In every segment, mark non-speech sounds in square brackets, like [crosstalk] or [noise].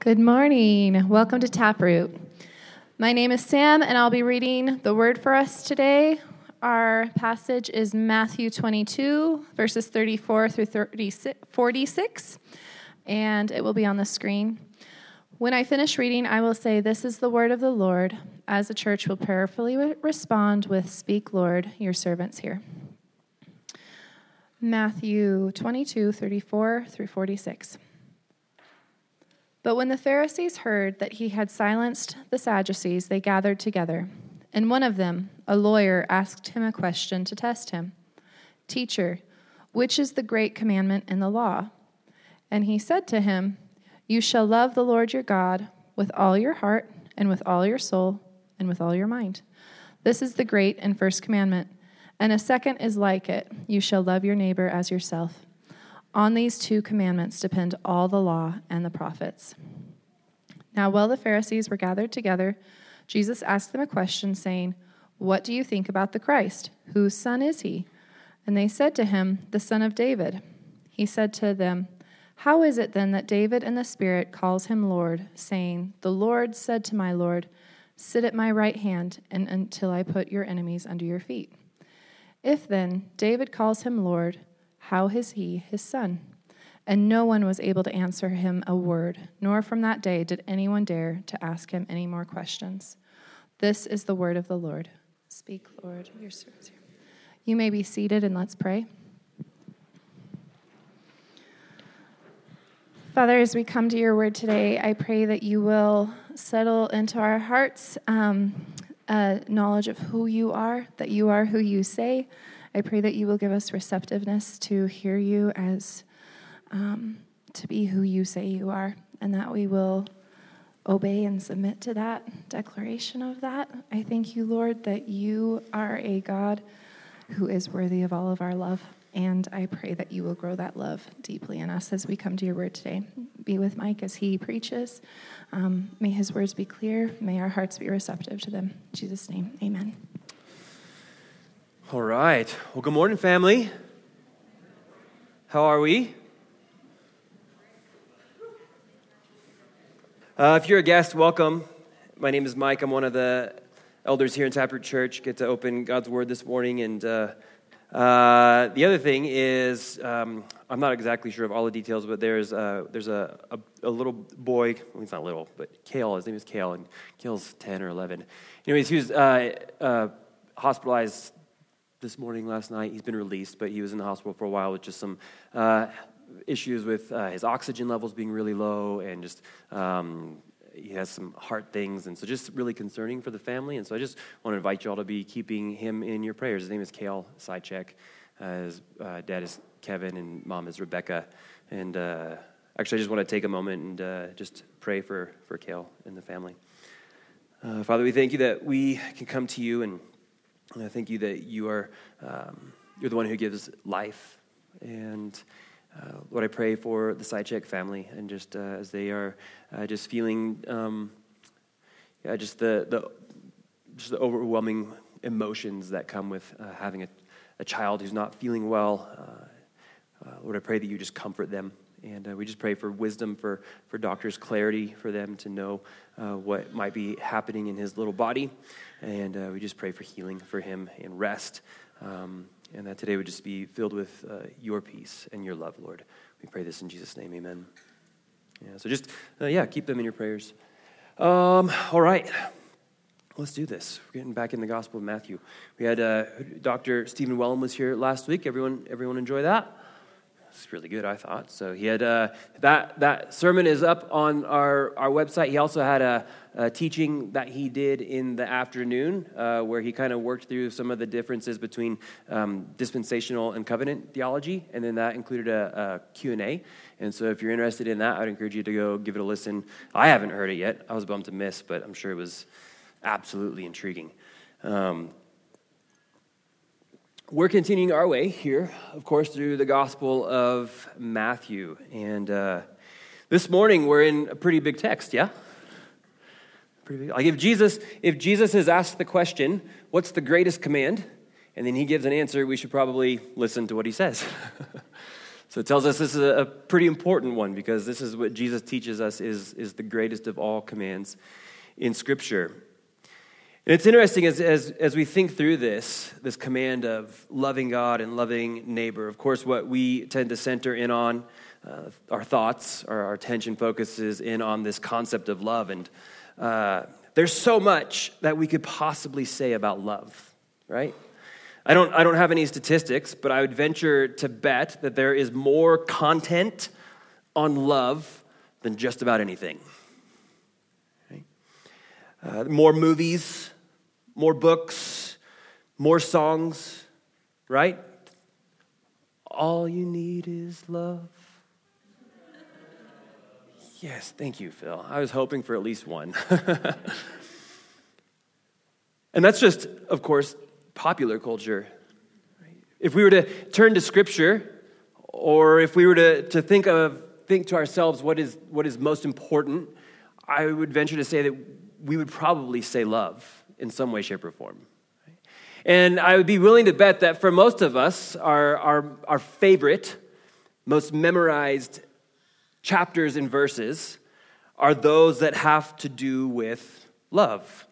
Good morning. Welcome to Taproot. My name is Sam, and I'll be reading the word for us today. Our passage is Matthew 22, verses 34 through 46, and it will be on the screen. When I finish reading, I will say, This is the word of the Lord, as the church will prayerfully respond with, Speak, Lord, your servants here. Matthew 22, 34 through 46. But when the Pharisees heard that he had silenced the Sadducees, they gathered together. And one of them, a lawyer, asked him a question to test him Teacher, which is the great commandment in the law? And he said to him, You shall love the Lord your God with all your heart, and with all your soul, and with all your mind. This is the great and first commandment. And a second is like it you shall love your neighbor as yourself. On these two commandments depend all the law and the prophets. Now, while the Pharisees were gathered together, Jesus asked them a question, saying, What do you think about the Christ? Whose son is he? And they said to him, The son of David. He said to them, How is it then that David in the Spirit calls him Lord, saying, The Lord said to my Lord, Sit at my right hand and until I put your enemies under your feet? If then David calls him Lord, how is he his son? And no one was able to answer him a word, nor from that day did anyone dare to ask him any more questions. This is the word of the Lord. Speak, Lord, your servants here. You may be seated and let's pray. Father, as we come to your word today, I pray that you will settle into our hearts um, a knowledge of who you are, that you are who you say, I pray that you will give us receptiveness to hear you as um, to be who you say you are, and that we will obey and submit to that declaration of that. I thank you, Lord, that you are a God who is worthy of all of our love. And I pray that you will grow that love deeply in us as we come to your word today. Be with Mike as he preaches. Um, may his words be clear. May our hearts be receptive to them. In Jesus' name, amen. All right. Well, good morning, family. How are we? Uh, if you're a guest, welcome. My name is Mike. I'm one of the elders here in Taproot Church. Get to open God's Word this morning. And uh, uh, the other thing is, um, I'm not exactly sure of all the details, but there's, uh, there's a, a, a, little boy, well, he's not little, but Kale, his name is Kale, and Kale's 10 or 11. Anyways, he was uh, uh, hospitalized this morning, last night. He's been released, but he was in the hospital for a while with just some uh, issues with uh, his oxygen levels being really low and just. Um, he has some heart things, and so just really concerning for the family. And so I just want to invite you all to be keeping him in your prayers. His name is Kale Sidecheck. Uh, his uh, dad is Kevin, and mom is Rebecca. And uh, actually, I just want to take a moment and just pray for, for Kale and the family. Father, we thank you that we can come to you and and I thank you that you are um, you're the one who gives life. And uh, Lord, I pray for the Sidecheck family and just uh, as they are uh, just feeling um, yeah, just the, the just the overwhelming emotions that come with uh, having a, a child who's not feeling well. Uh, uh, Lord, I pray that you just comfort them. And we just pray for wisdom for, for doctors, clarity for them to know what might be happening in his little body. And uh, we just pray for healing for him and rest. Um, and that today would just be filled with uh, your peace and your love, Lord. We pray this in Jesus' name. Amen. Yeah, so just, uh, yeah, keep them in your prayers. Um, all right. Let's do this. We're getting back in the Gospel of Matthew. We had uh, Dr. Stephen Wellum was here last week. Everyone, everyone enjoy that? It's really good, I thought. So he had uh, that that sermon is up on our our website. He also had a, a teaching that he did in the afternoon, uh, where he kind of worked through some of the differences between um, dispensational and covenant theology, and then that included a, a Q and A. And so, if you're interested in that, I'd encourage you to go give it a listen. I haven't heard it yet. I was bummed to miss, but I'm sure it was absolutely intriguing. Um, we're continuing our way here, of course, through the Gospel of Matthew. And uh, this morning we're in a pretty big text, yeah? Pretty big. Like if Jesus, if Jesus is asked the question, what's the greatest command? And then he gives an answer, we should probably listen to what he says. [laughs] So it tells us this is a pretty important one because this is what Jesus teaches us is, is the greatest of all commands in Scripture. It's interesting as, as, as we think through this, this command of loving God and loving neighbor. Of course, what we tend to center in on, uh, our thoughts, our, our attention focuses in on this concept of love. And uh, there's so much that we could possibly say about love, right? I don't, I don't have any statistics, but I would venture to bet that there is more content on love than just about anything. Uh, more movies, more books, more songs, right? All you need is love. Yes, thank you, Phil. I was hoping for at least one. [laughs] and that's just, of course, popular culture. If we were to turn to Scripture, or if we were to, to think of think to ourselves what is what is most important, I would venture to say that we would probably say love in some way, shape, or form. And I would be willing to bet that for most of us, our, our, our favorite, most memorized chapters and verses are those that have to do with love.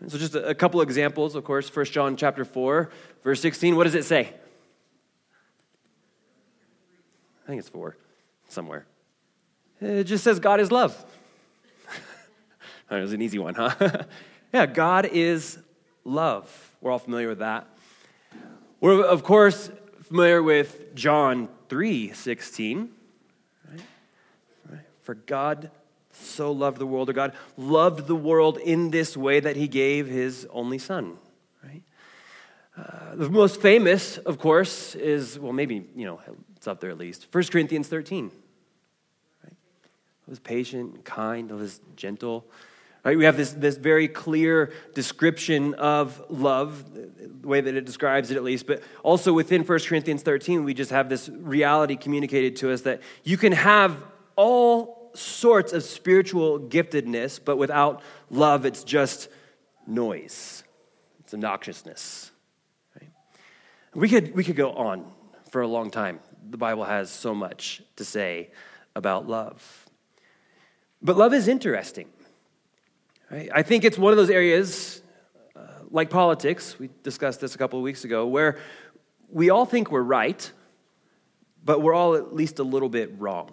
And so just a, a couple examples, of course, 1 John chapter 4, verse 16, what does it say? I think it's 4 somewhere. It just says God is love. [laughs] that was an easy one, huh? [laughs] yeah, God is love. We're all familiar with that. We're, of course, familiar with John 3 16. Right? For God so loved the world, or God loved the world in this way that he gave his only son. Right? Uh, the most famous, of course, is, well, maybe, you know, it's up there at least. 1 Corinthians 13. Right? It was patient, kind, it was gentle. Right? We have this, this very clear description of love, the way that it describes it at least, but also within 1 Corinthians 13, we just have this reality communicated to us that you can have all sorts of spiritual giftedness, but without love, it's just noise. It's obnoxiousness. Right? We, could, we could go on for a long time. The Bible has so much to say about love. But love is interesting. Right? I think it's one of those areas, uh, like politics, we discussed this a couple of weeks ago, where we all think we're right, but we're all at least a little bit wrong.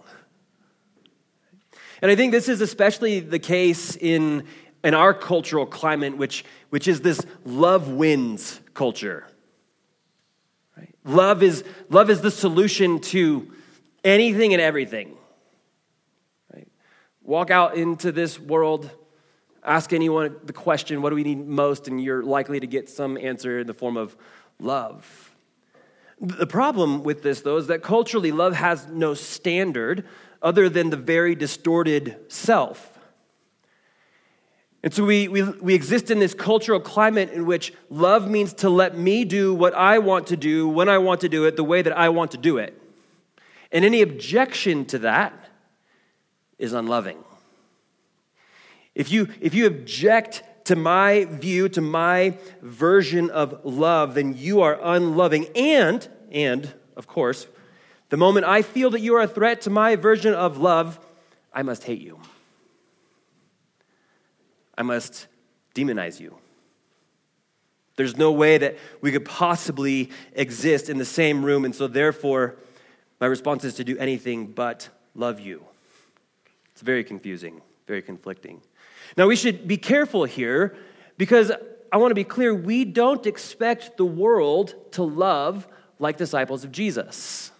And I think this is especially the case in, in our cultural climate, which, which is this love wins culture. Right? Love, is, love is the solution to anything and everything. Right? Walk out into this world, ask anyone the question, what do we need most? And you're likely to get some answer in the form of love. The problem with this, though, is that culturally, love has no standard other than the very distorted self. And so we, we, we exist in this cultural climate in which love means to let me do what I want to do, when I want to do it, the way that I want to do it. And any objection to that is unloving. If you, if you object to my view, to my version of love, then you are unloving. And, and, of course, the moment I feel that you are a threat to my version of love, I must hate you. I must demonize you. There's no way that we could possibly exist in the same room, and so therefore, my response is to do anything but love you. It's very confusing, very conflicting. Now, we should be careful here because I want to be clear we don't expect the world to love like disciples of Jesus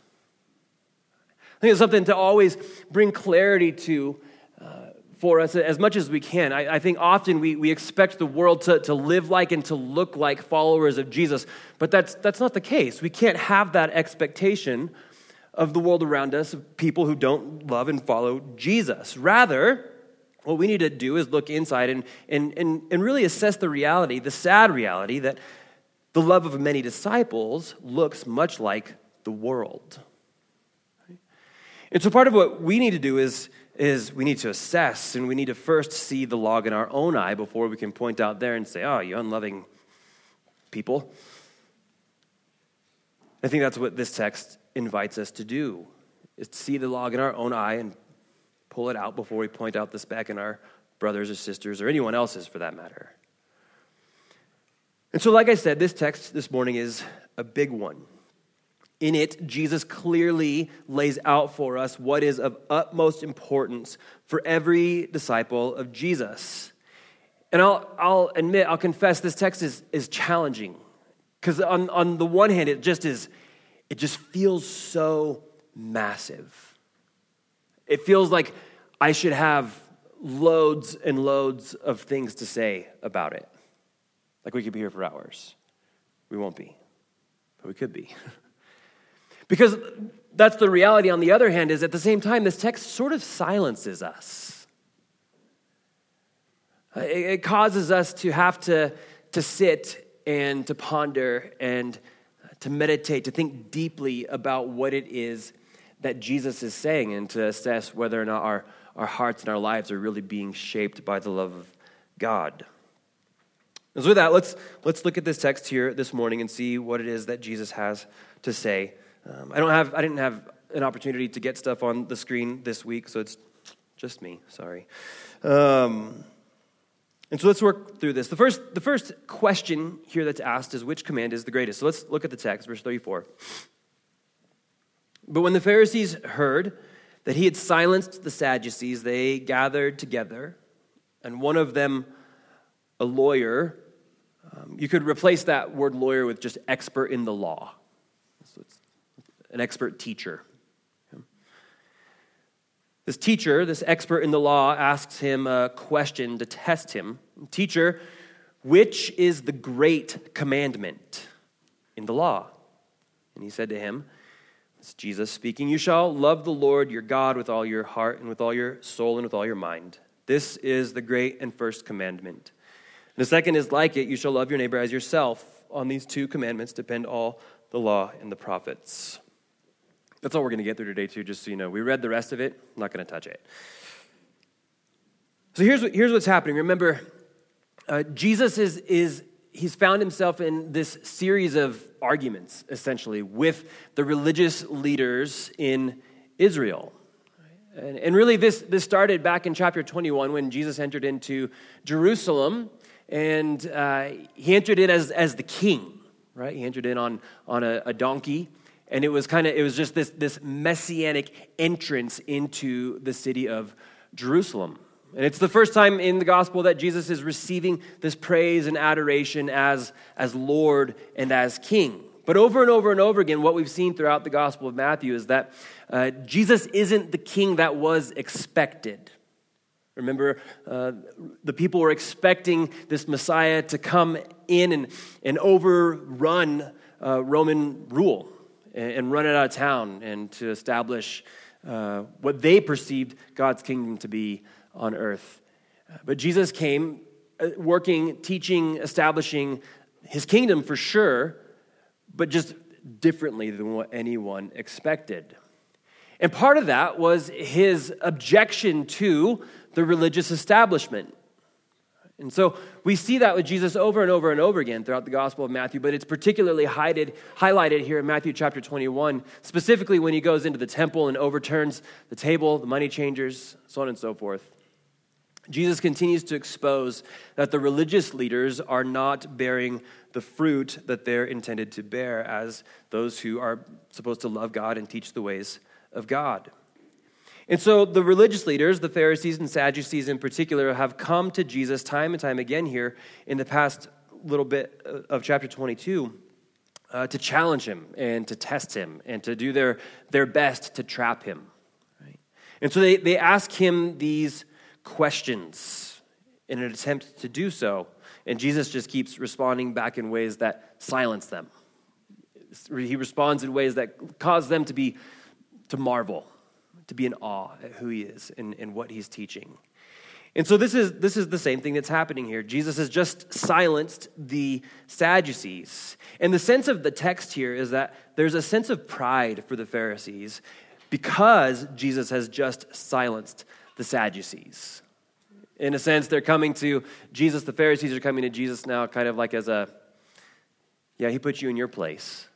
I think it's something to always bring clarity to uh, for us as much as we can. I, I, think often we, we expect the world to, to live like and to look like followers of Jesus, but that's, that's not the case. We can't have that expectation of the world around us, of people who don't love and follow Jesus. Rather, what we need to do is look inside and, and, and, and really assess the reality, the sad reality, that the love of many disciples looks much like the world. And so part of what we need to do is, is we need to assess and we need to first see the log in our own eye before we can point out there and say, oh, you unloving people. I think that's what this text invites us to do, is to see the log in our own eye and pull it out before we point out the speck in our brothers or sisters or anyone else's for that matter. And so, like I said, this text this morning is a big one. In it, Jesus clearly lays out for us what is of utmost importance for every disciple of Jesus. And I'll, I'll admit, I'll confess, this text is, is challenging. Because on, on the one hand, it just is, it just feels so massive. It feels like I should have loads and loads of things to say about it. Like we could be here for hours. We won't be, but we could be. [laughs] because that's the reality, on the other hand, is at the same time, this text sort of silences us. It causes us to have to, to sit and to ponder and to meditate, to think deeply about what it is that Jesus is saying and to assess whether or not our, our hearts and our lives are really being shaped by the love of God. And so, with that, let's, let's look at this text here this morning and see what it is that Jesus has to say. Um, I, don't have, I didn't have an opportunity to get stuff on the screen this week, so it's just me, sorry. Um, and so let's work through this. The first, the first question here that's asked is which command is the greatest? So let's look at the text, verse 34. But when the Pharisees heard that he had silenced the Sadducees, they gathered together, and one of them, a lawyer, um, you could replace that word lawyer with just expert in the law. So it's an expert teacher. This teacher, this expert in the law, asks him a question to test him. Teacher, which is the great commandment in the law? And he said to him, It's Jesus speaking, You shall love the Lord your God with all your heart and with all your soul and with all your mind. This is the great and first commandment. And the second is like it, You shall love your neighbor as yourself. On these two commandments depend all the law and the prophets. That's all we're going to get through today, too, just so you know. We read the rest of it, I'm not going to touch it. So here's, what, here's what's happening. Remember, uh, Jesus is, is, he's found himself in this series of arguments, essentially, with the religious leaders in Israel. And, and really, this, this started back in chapter 21 when Jesus entered into Jerusalem, and uh, he entered in as, as the king, right? He entered in on, on a, a donkey and it was kind of it was just this this messianic entrance into the city of Jerusalem. And it's the first time in the gospel that Jesus is receiving this praise and adoration as, as Lord and as King. But over and over and over again, what we've seen throughout the Gospel of Matthew is that uh, Jesus isn't the king that was expected. Remember, uh, the people were expecting this Messiah to come in and, and overrun uh, Roman rule and run it out of town and to establish uh, what they perceived God's kingdom to be on earth. But Jesus came uh, working, teaching, establishing his kingdom for sure, but just differently than what anyone expected. And part of that was his objection to the religious establishment. And so we see that with Jesus over and over and over again throughout the Gospel of Matthew, but it's particularly highlighted, highlighted here in Matthew chapter 21, specifically when he goes into the temple and overturns the table, the money changers, so on and so forth. Jesus continues to expose that the religious leaders are not bearing the fruit that they're intended to bear as those who are supposed to love God and teach the ways of God. And so the religious leaders, the Pharisees and Sadducees in particular, have come to Jesus time and time again here in the past little bit of chapter 22 uh, to challenge him and to test him and to do their, their best to trap him. Right? And so they, they ask him these questions in an attempt to do so. And Jesus just keeps responding back in ways that silence them. He responds in ways that cause them to be to marvel to be in awe at who he is and, and what he's teaching. And so this is, this is the same thing that's happening here. Jesus has just silenced the Sadducees. And the sense of the text here is that there's a sense of pride for the Pharisees because Jesus has just silenced the Sadducees. In a sense, they're coming to Jesus, the Pharisees are coming to Jesus now kind of like as a, yeah, he put you in your place.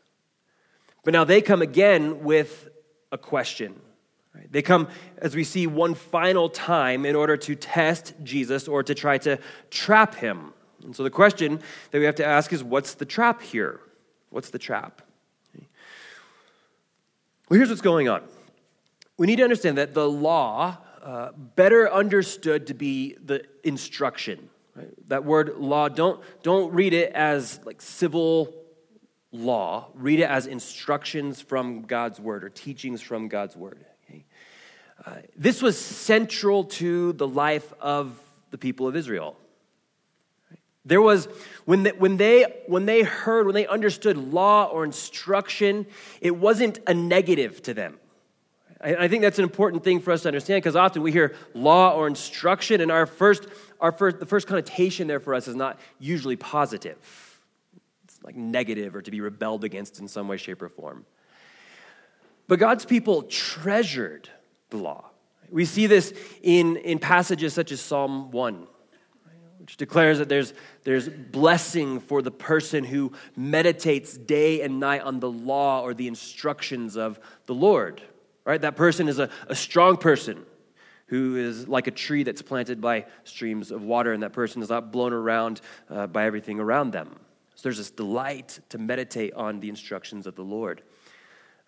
But now they come again with a question. They come, as we see, one final time in order to test Jesus or to try to trap him. And so the question that we have to ask is what's the trap here? What's the trap? Well, here's what's going on. We need to understand that the law, uh, better understood to be the instruction. Right? That word law, don't, don't read it as like civil law, read it as instructions from God's word or teachings from God's word. Okay? Uh, this was central to the life of the people of Israel. There was, when they, when, they, when they heard, when they understood law or instruction, it wasn't a negative to them. I, think that's an important thing for us to understand because often we hear law or instruction, and our first, our first, the first connotation there for us is not usually positive. It's like negative or to be rebelled against in some way, shape, or form. But God's people treasured the law. We see this in, in passages such as Psalm 1 which declares that there's, there's blessing for the person who meditates day and night on the law or the instructions of the Lord. Right? That person is a, a strong person who is like a tree that's planted by streams of water, and that person is not blown around uh, by everything around them. So there's this delight to meditate on the instructions of the Lord.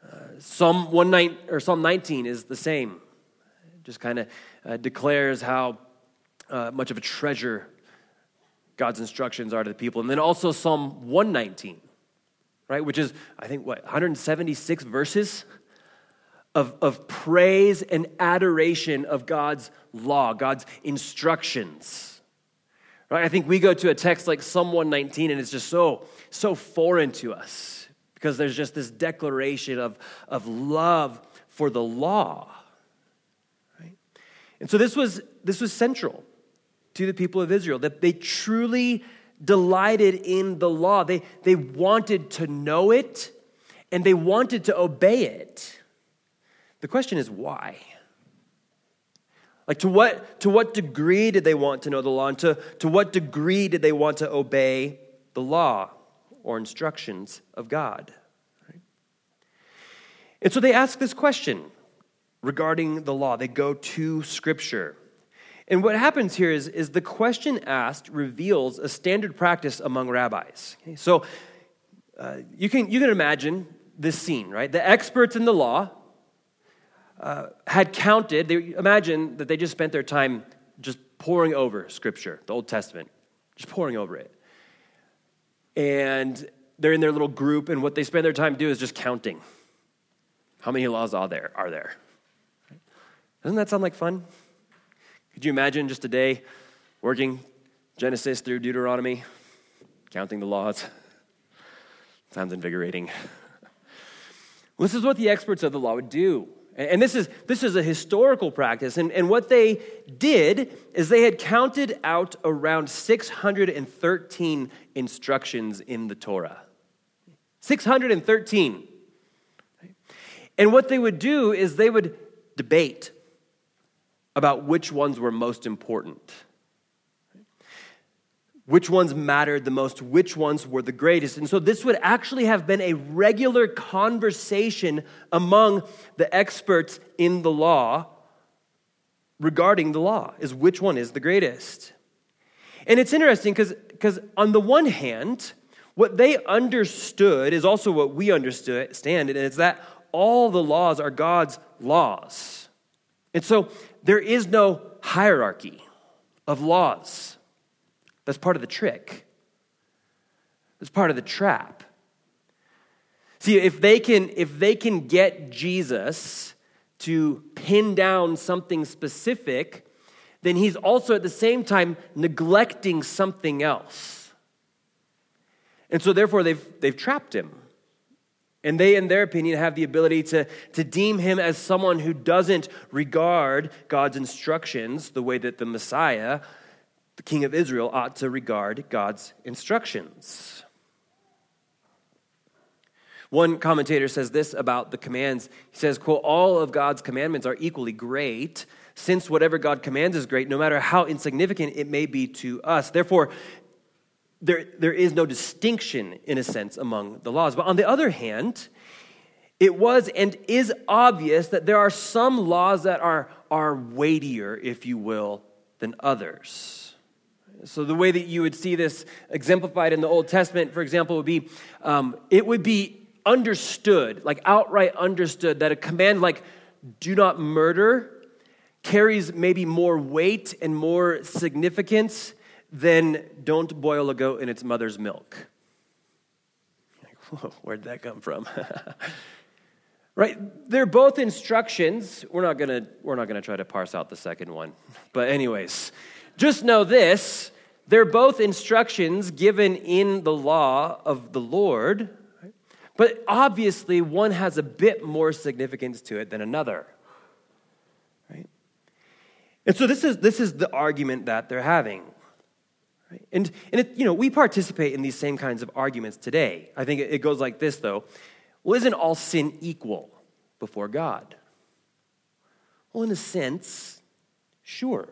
Uh, Psalm, 19, or Psalm 19 is the same. Just kind of uh, declares how uh, much of a treasure God's instructions are to the people. And then also Psalm 119, right, which is, I think, what, 176 verses of, of praise and adoration of God's law, God's instructions. Right? I think we go to a text like Psalm 119 and it's just so, so foreign to us because there's just this declaration of, of love for the law. Right? And so this was, this was central to the people of Israel, that they truly delighted in the law. They, they wanted to know it and they wanted to obey it. The question is why? Like, to what, to what degree did they want to know the law? And to, to what degree did they want to obey the law or instructions of God? Right? And so they ask this question regarding the law. They go to Scripture. And what happens here is, is the question asked reveals a standard practice among rabbis. Okay? So uh, you, can, you can imagine this scene, right? The experts in the law uh, had counted, they imagine that they just spent their time just poring over Scripture, the Old Testament, just poring over it. And they're in their little group, and what they spend their time doing is just counting. How many laws are there? Are there? Doesn't that sound like fun? Could you imagine just a day working Genesis through Deuteronomy, counting the laws? Sounds invigorating. [laughs] This is what the experts of the law would do. And this is, this is a historical practice. And, and what they did is they had counted out around 613 instructions in the Torah. 613. And what they would do is they would debate about which ones were most important. Which ones mattered the most, which ones were the greatest. And so, this would actually have been a regular conversation among the experts in the law regarding the law is which one is the greatest. And it's interesting because, on the one hand, what they understood is also what we understand, and it's that all the laws are God's laws. And so there is no hierarchy of laws. That's part of the trick. That's part of the trap. See, if they can, if they can get Jesus to pin down something specific, then he's also at the same time neglecting something else. And so therefore they've, they've trapped him. And they, in their opinion, have the ability to, to deem him as someone who doesn't regard God's instructions the way that the Messiah, the King of Israel, ought to regard God's instructions. One commentator says this about the commands. He says, quote, all of God's commandments are equally great, since whatever God commands is great, no matter how insignificant it may be to us. Therefore, there, there is no distinction, in a sense, among the laws. But on the other hand, it was and is obvious that there are some laws that are, are weightier, if you will, than others. So, the way that you would see this exemplified in the Old Testament, for example, would be um, it would be understood, like outright understood, that a command like do not murder carries maybe more weight and more significance than don't boil a goat in its mother's milk. [laughs] Whoa, where'd that come from? [laughs] right? They're both instructions. We're not gonna we're not gonna try to parse out the second one. But anyways, just know this. They're both instructions given in the law of the Lord, but obviously one has a bit more significance to it than another. Right? And so this is this is the argument that they're having. Right? And, and it, you know, we participate in these same kinds of arguments today. I think it goes like this, though. Well, isn't all sin equal before God? Well, in a sense, sure.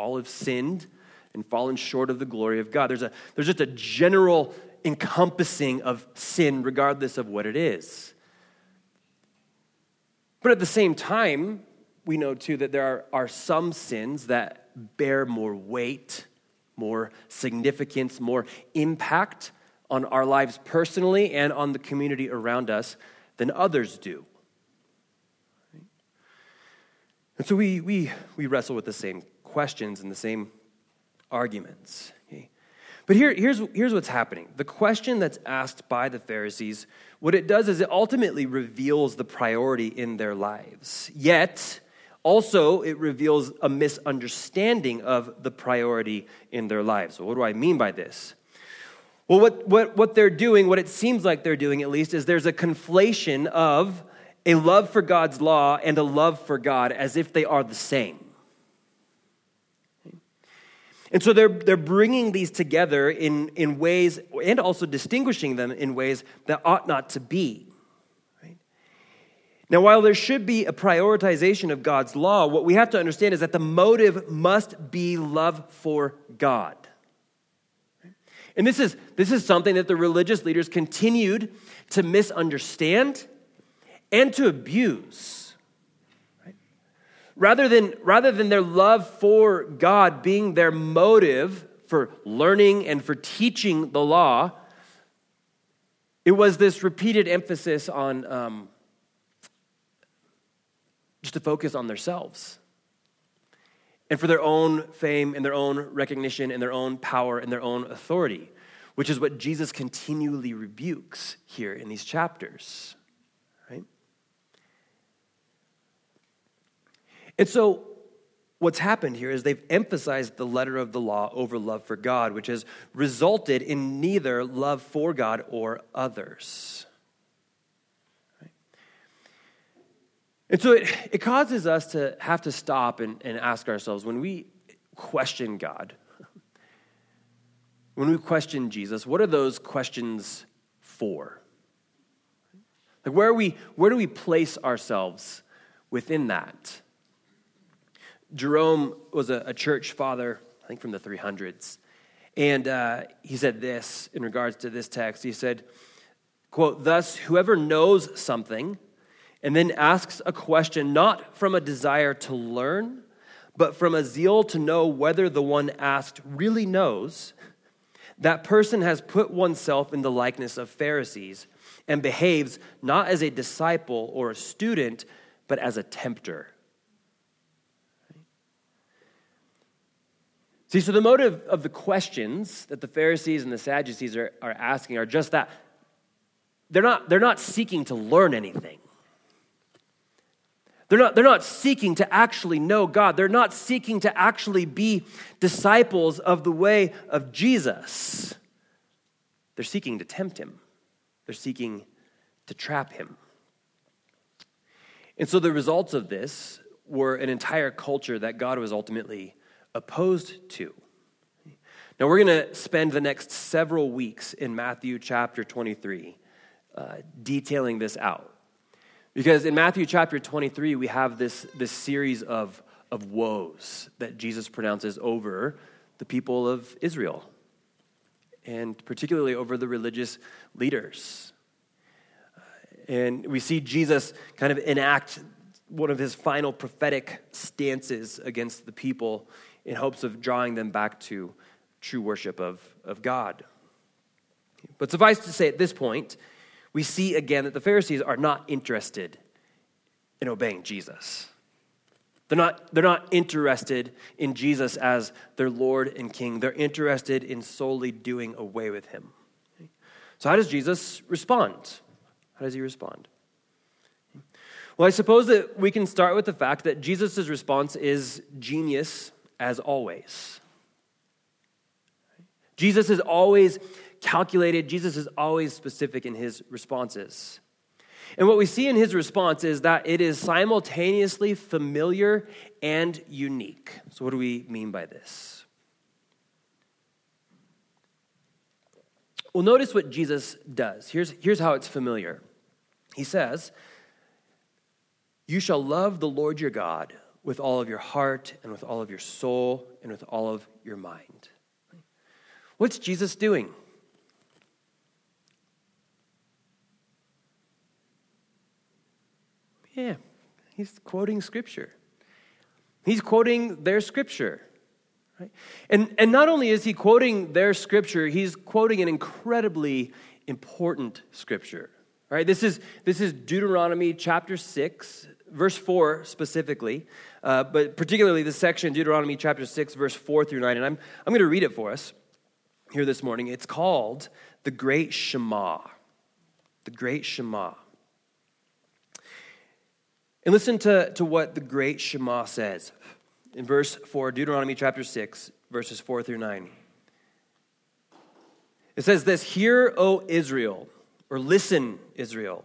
All have sinned and fallen short of the glory of God. There's, a, there's just a general encompassing of sin, regardless of what it is. But at the same time, we know too that there are, are some sins that bear more weight more significance, more impact on our lives personally and on the community around us than others do. And so we, we, we wrestle with the same questions and the same arguments. Okay? But here, here's, here's what's happening. The question that's asked by the Pharisees, what it does is it ultimately reveals the priority in their lives. Yet, also, it reveals a misunderstanding of the priority in their lives. So what do I mean by this? Well, what, what, what they're doing, what it seems like they're doing at least, is there's a conflation of a love for God's law and a love for God as if they are the same. And so they're, they're bringing these together in, in ways and also distinguishing them in ways that ought not to be. Now, while there should be a prioritization of God's law, what we have to understand is that the motive must be love for God. And this is, this is something that the religious leaders continued to misunderstand and to abuse. Rather, than, rather than their love for God being their motive for learning and for teaching the law, it was this repeated emphasis on um, just to focus on themselves and for their own fame and their own recognition and their own power and their own authority, which is what Jesus continually rebukes here in these chapters. And so, what's happened here is they've emphasized the letter of the law over love for God, which has resulted in neither love for God or others. And so it, it causes us to have to stop and, and ask ourselves when we question God, when we question Jesus, what are those questions for? Like where, are we, where do we place ourselves within that? Jerome was a, a church father, I think from the 300s. And uh, he said this in regards to this text. He said, quote, Thus, whoever knows something and then asks a question not from a desire to learn, but from a zeal to know whether the one asked really knows, that person has put oneself in the likeness of Pharisees and behaves not as a disciple or a student, but as a tempter. See, so the motive of the questions that the Pharisees and the Sadducees are, are asking are just that. They're not, they're not seeking to learn anything. They're not, they're not seeking to actually know God. They're not seeking to actually be disciples of the way of Jesus. They're seeking to tempt him, they're seeking to trap him. And so the results of this were an entire culture that God was ultimately opposed to. Now, we're going to spend the next several weeks in Matthew chapter 23 uh, detailing this out. Because in Matthew chapter 23, we have this, this series of, of woes that Jesus pronounces over the people of Israel, and particularly over the religious leaders. And we see Jesus kind of enact one of his final prophetic stances against the people in hopes of drawing them back to true worship of, of God. But suffice to say, at this point, we see again that the Pharisees are not interested in obeying Jesus. They're not, they're not interested in Jesus as their Lord and King. They're interested in solely doing away with him. So, how does Jesus respond? How does he respond? Well, I suppose that we can start with the fact that Jesus' response is genius as always. Jesus is always calculated, Jesus is always specific in his responses. And what we see in his response is that it is simultaneously familiar and unique. So, what do we mean by this? Well, notice what Jesus does. Here's, here's how it's familiar. He says, You shall love the Lord your God with all of your heart and with all of your soul and with all of your mind. What's Jesus doing? Yeah, he's quoting scripture. He's quoting their scripture. Right? And, and not only is he quoting their scripture, he's quoting an incredibly important scripture. Right? This is, this is Deuteronomy chapter 6, verse 4 specifically, uh, but particularly the section, Deuteronomy chapter 6, verse 4 through 9. And I'm, I'm going to read it for us here this morning. It's called the Great Shema. The Great Shema. And listen to, to what the great Shema says in verse 4, Deuteronomy chapter 6, verses 4 through 9. It says this Hear, O Israel, or listen, Israel.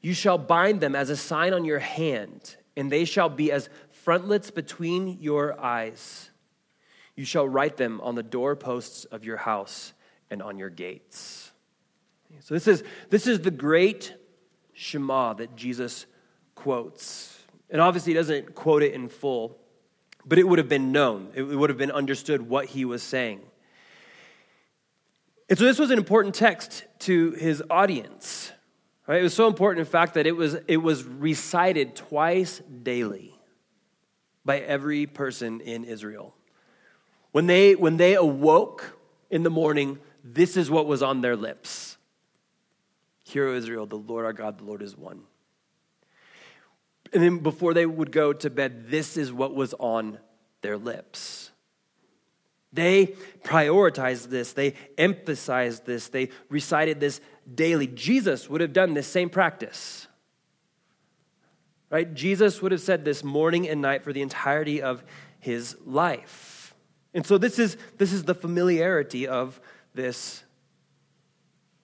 You shall bind them as a sign on your hand, and they shall be as frontlets between your eyes. You shall write them on the doorposts of your house and on your gates. So, this is, this is the great Shema that Jesus quotes. And obviously, he doesn't quote it in full, but it would have been known, it would have been understood what he was saying. And so, this was an important text to his audience. Right? It was so important, in fact, that it was, it was recited twice daily by every person in Israel. When they, when they awoke in the morning, this is what was on their lips Hear, O Israel, the Lord our God, the Lord is one. And then before they would go to bed, this is what was on their lips. They prioritized this, they emphasized this, they recited this daily. Jesus would have done this same practice. Right? Jesus would have said this morning and night for the entirety of his life. And so this is this is the familiarity of this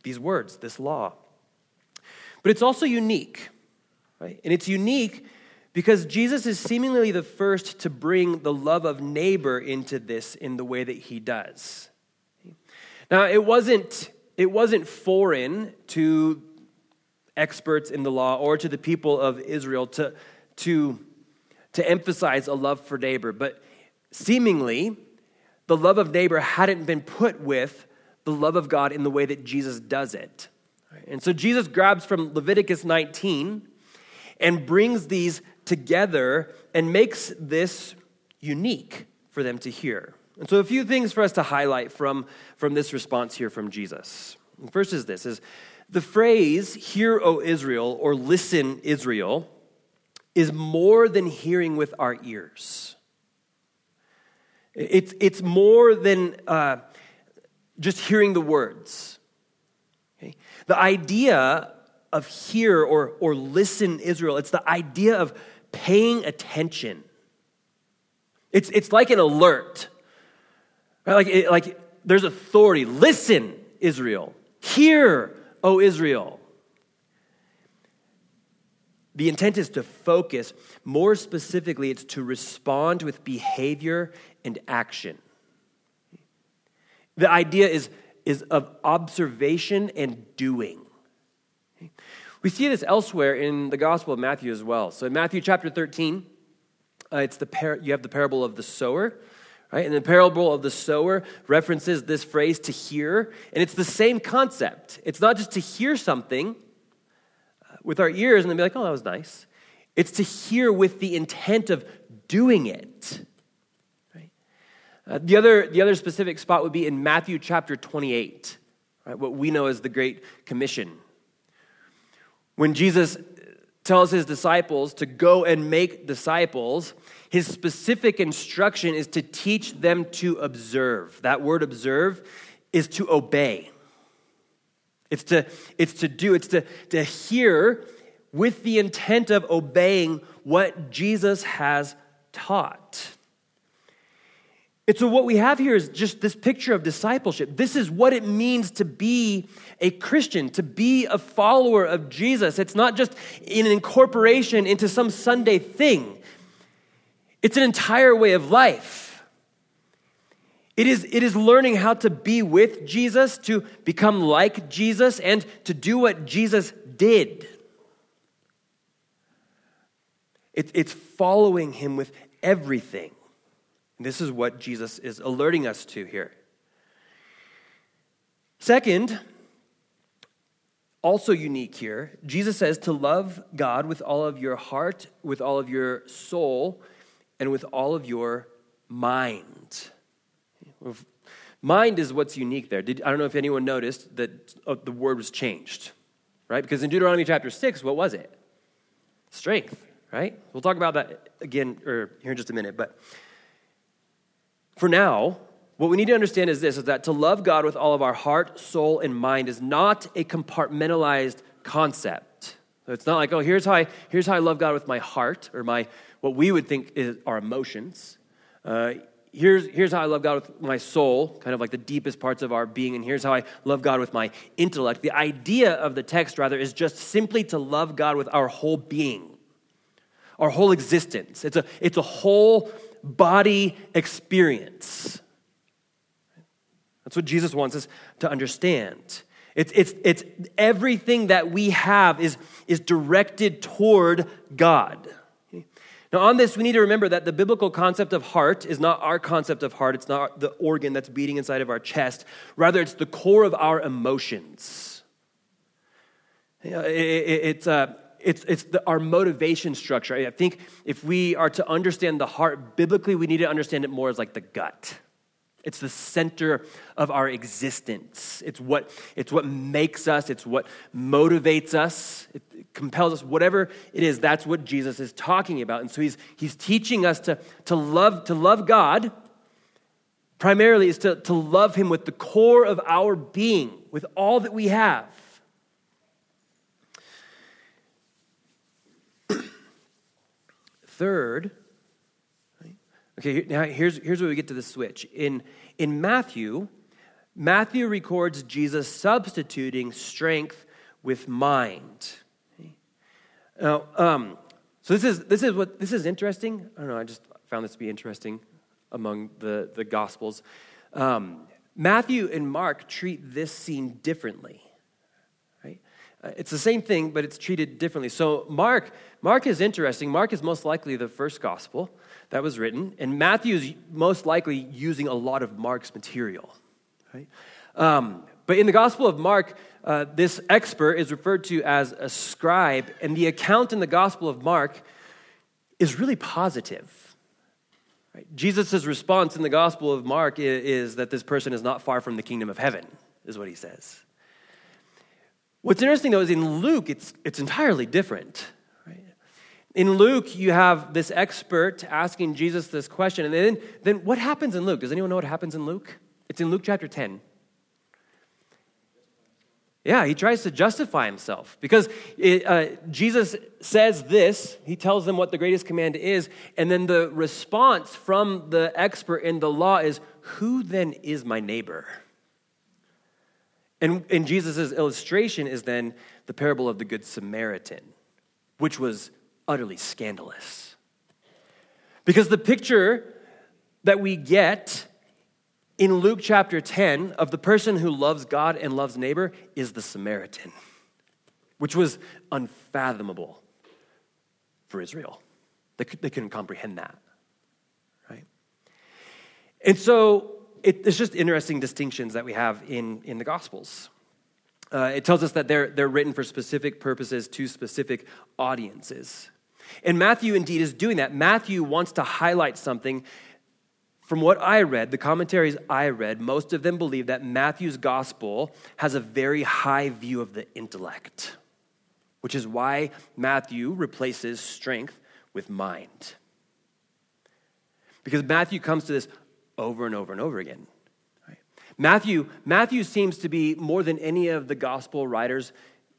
these words, this law. But it's also unique. Right? And it's unique because Jesus is seemingly the first to bring the love of neighbor into this in the way that he does. Now, it wasn't, it wasn't foreign to experts in the law or to the people of Israel to, to, to emphasize a love for neighbor, but seemingly the love of neighbor hadn't been put with the love of God in the way that Jesus does it. And so Jesus grabs from Leviticus 19 and brings these together and makes this unique for them to hear. And so a few things for us to highlight from, from this response here from Jesus. First is this is the phrase hear o Israel or listen Israel is more than hearing with our ears. It's, it's more than uh, just hearing the words. Okay? The idea of hear or, or listen Israel. It's the idea of paying attention. It's, it's like an alert. Right? Like, it, like there's authority. Listen, Israel. Hear, O Israel. The intent is to focus. More specifically, it's to respond with behavior and action. The idea is, is of observation and doing. We see this elsewhere in the Gospel of Matthew as well. So in Matthew chapter 13, uh, it's the par- you have the parable of the sower. Right? And the parable of the sower references this phrase to hear, and it's the same concept. It's not just to hear something, with our ears and then be like, oh, that was nice. It's to hear with the intent of doing it. Right? Uh, the, other, the other specific spot would be in Matthew chapter 28, right? what we know as the Great Commission. When Jesus tells his disciples to go and make disciples, his specific instruction is to teach them to observe. That word observe is to obey. It's to, it's to do, it's to, to hear with the intent of obeying what Jesus has taught. And so, what we have here is just this picture of discipleship. This is what it means to be a Christian, to be a follower of Jesus. It's not just an incorporation into some Sunday thing, it's an entire way of life. It is, it is learning how to be with Jesus, to become like Jesus, and to do what Jesus did. It, it's following him with everything. And this is what Jesus is alerting us to here. Second, also unique here, Jesus says to love God with all of your heart, with all of your soul, and with all of your mind. Mind is what's unique there. Did, I don't know if anyone noticed that oh, the word was changed, right? Because in Deuteronomy chapter 6, what was it? Strength, right? We'll talk about that again or here in just a minute. But for now, what we need to understand is this is that to love God with all of our heart, soul, and mind is not a compartmentalized concept. It's not like, oh, here's how I, here's how I love God with my heart or my what we would think is our emotions. Uh, here's, here's how I love God with my soul, kind of like the deepest parts of our being, and here's how I love God with my intellect. The idea of the text, rather, is just simply to love God with our whole being, our whole existence. It's a, it's a whole body experience. That's what Jesus wants us to understand. It's, it's, it's everything that we have is, is directed toward God. Now, on this, we need to remember that the biblical concept of heart is not our concept of heart. It's not the organ that's beating inside of our chest. Rather, it's the core of our emotions. It's, uh, it's, it's the, our motivation structure. I think if we are to understand the heart biblically, we need to understand it more as like the gut. It's the center of our existence. It's what, it's what makes us, it's what motivates us, it compels us, whatever it is, that's what Jesus is talking about. And so he's, he's teaching us to, to, love, to love God, primarily, is to, to love Him with the core of our being, with all that we have. Third, Okay, now here's, here's where we get to the switch. In, in Matthew, Matthew records Jesus substituting strength with mind. Now, um, so this is, this is what this is interesting. I don't know, I just found this to be interesting among the, the Gospels. Um, Matthew and Mark treat this scene differently. Uh, it's the same thing, but it's treated differently. So Mark, Mark is interesting. Mark is most likely the first gospel that was written, and Matthew is most likely using a lot of Mark's material. Right? Um, but in the Gospel of Mark, uh, this expert is referred to as a scribe, and the account in the Gospel of Mark is really positive. Right? Jesus' response in the Gospel of Mark is, is that this person is not far from the kingdom of heaven, is what he says. What's interesting though is in Luke, it's, it's entirely different. In Luke, you have this expert asking Jesus this question. And then, then what happens in Luke? Does anyone know what happens in Luke? It's in Luke chapter 10. Yeah, he tries to justify himself because it, uh, Jesus says this. He tells them what the greatest command is. And then the response from the expert in the law is, Who then is my neighbor? And, and Jesus' illustration is then the parable of the Good Samaritan. which was utterly scandalous. Because the picture that we get in Luke chapter 10 of the person who loves God and loves neighbor is the Samaritan, which was unfathomable for Israel. They, they couldn't comprehend that, right? And so it, it's just interesting distinctions that we have in, in the Gospels. Uh, it tells us that they're, they're written for specific purposes to specific audiences. And Matthew indeed is doing that. Matthew wants to highlight something. From what I read, the commentaries I read, most of them believe that Matthew's gospel has a very high view of the intellect, which is why Matthew replaces strength with mind. Because Matthew comes to this over and over and over again. Matthew, Matthew seems to be, more than any of the gospel writers,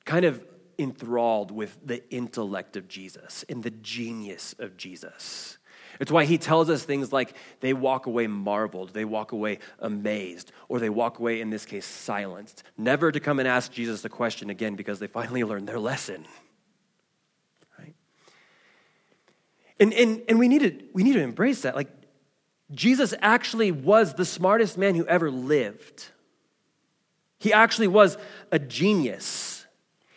kind of enthralled with the intellect of Jesus and the genius of Jesus. It's why he tells us things like they walk away marveled, they walk away amazed, or they walk away, in this case, silenced, never to come and ask Jesus a question again because they finally [laughs] learned their lesson. Right? And, and, and we, need to, we need to embrace that. Like, Jesus actually was the smartest man who ever lived. He actually was a genius.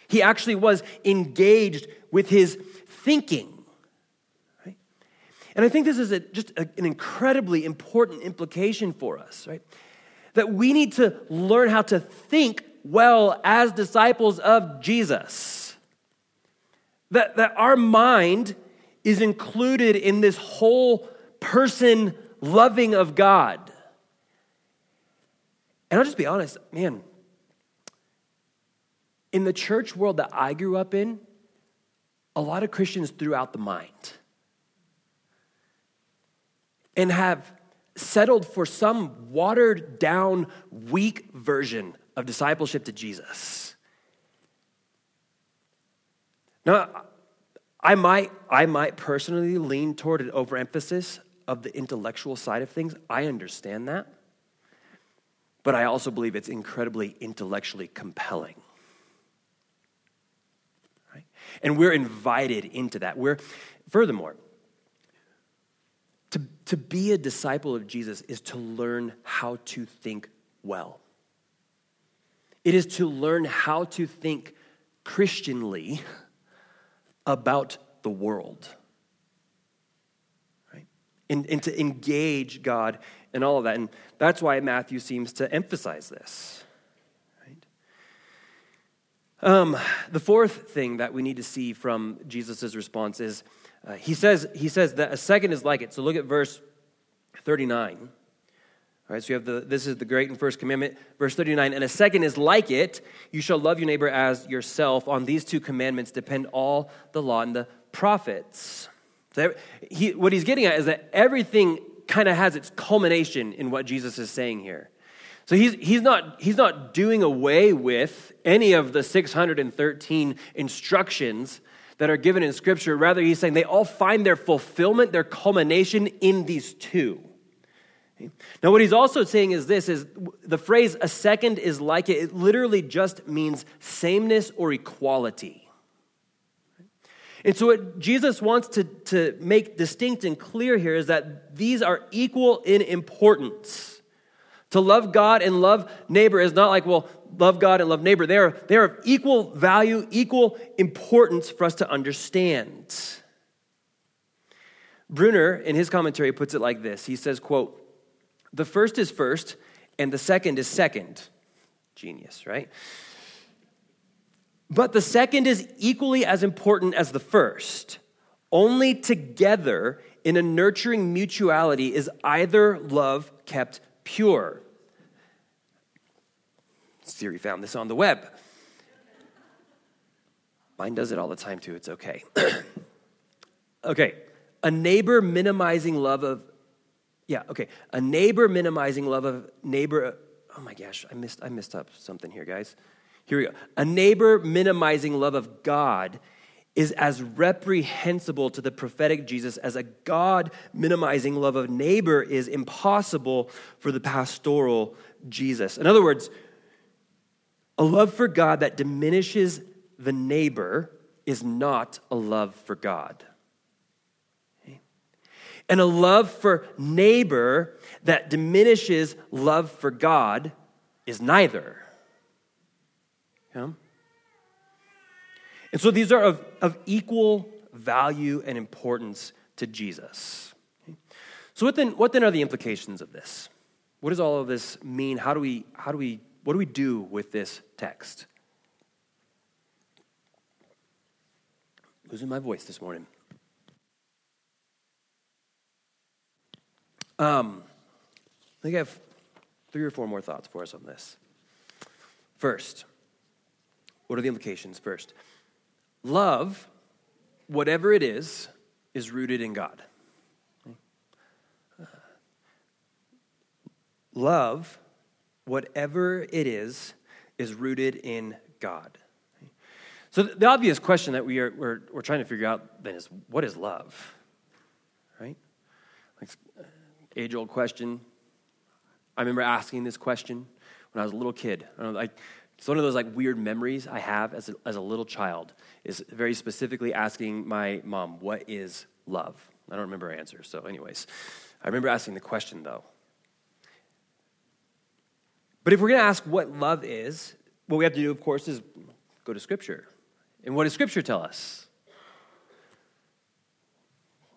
He actually was engaged with his thinking. Right? And I think this is a, just a, an incredibly important implication for us, right? That we need to learn how to think well as disciples of Jesus. That, that our mind is included in this whole person loving of God. And I'll just be honest, man, in the church world that I grew up in, a lot of Christians threw out the mind and have settled for some watered down, weak version of discipleship to Jesus. Now, I might, I might personally lean toward an overemphasis of the intellectual side of things. I understand that. But I also believe it's incredibly intellectually compelling. Right? And we're invited into that. We're, furthermore, to, to be a disciple of Jesus is to learn how to think well. It is to learn how to think Christianly about the world and, and to engage God in all of that. And that's why Matthew seems to emphasize this. Um, the fourth thing that we need to see from Jesus' response is uh, he, says, he says that a second is like it. So look at verse 39. All right, so you have the this is the great and first commandment, verse 39. And a second is like it, you shall love your neighbor as yourself. On these two commandments depend all the law and the prophets. So he, what he's getting at is that everything kind of has its culmination in what Jesus is saying here. So he's, he's, not, he's not doing away with any of the 613 instructions that are given in Scripture. Rather, he's saying they all find their fulfillment, their culmination in these two. Now, what he's also saying is this is the phrase a second is like it, it literally just means sameness or equality. And so, what Jesus wants to, to make distinct and clear here is that these are equal in importance. To love God and love neighbor is not like, well, love God and love neighbor. They are, they are of equal value, equal importance for us to understand. Bruner, in his commentary, puts it like this He says, quote, the first is first, and the second is second. Genius, right? But the second is equally as important as the first. Only together in a nurturing mutuality is either love kept pure. Siri found this on the web. Mine does it all the time too, it's okay. [clears throat] okay, a neighbor minimizing love of, yeah, okay, a neighbor minimizing love of neighbor, oh my gosh, I missed, I missed up something here, guys. Here we go. A neighbor minimizing love of God is as reprehensible to the prophetic Jesus as a God minimizing love of neighbor is impossible for the pastoral Jesus. In other words, a love for God that diminishes the neighbor is not a love for God. And a love for neighbor that diminishes love for God is neither. Yeah? And so these are of, of equal value and importance to Jesus. So what then, what then are the implications of this? What does all of this mean? How do we, how do we, what do we do with this text? Losing my voice this morning. Um, I think I have three or four more thoughts for us on this. First, what are the implications? First, love, whatever it is, is rooted in God. Love, whatever it is, is rooted in God. So the obvious question that we are we're, we're trying to figure out then is what is love? Right? Like age old question. I remember asking this question when I was a little kid. Like, it's one of those like weird memories I have as a, as a little child is very specifically asking my mom, "What is love?" I don't remember her answer. So, anyways, I remember asking the question though. But if we're going to ask what love is, what we have to do, of course, is go to Scripture. And what does Scripture tell us?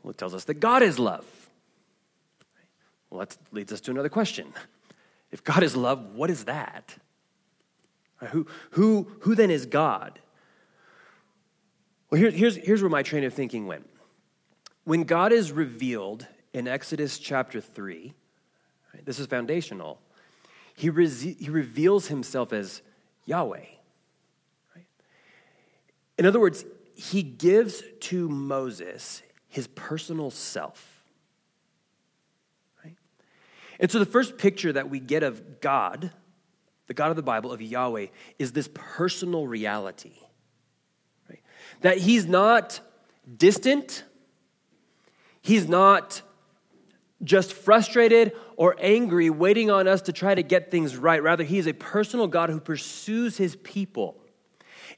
Well, it tells us that God is love. Well, that leads us to another question. If God is love, what is that? Who, who, who then is God? Well, here, here's, here's where my train of thinking went. When God is revealed in Exodus chapter 3, right, this is foundational, he, re- he reveals himself as Yahweh. Right? In other words, he gives to Moses his personal self. And so the first picture that we get of God, the God of the Bible, of Yahweh, is this personal reality. Right? That he's not distant, he's not just frustrated or angry, waiting on us to try to get things right. Rather, he is a personal God who pursues his people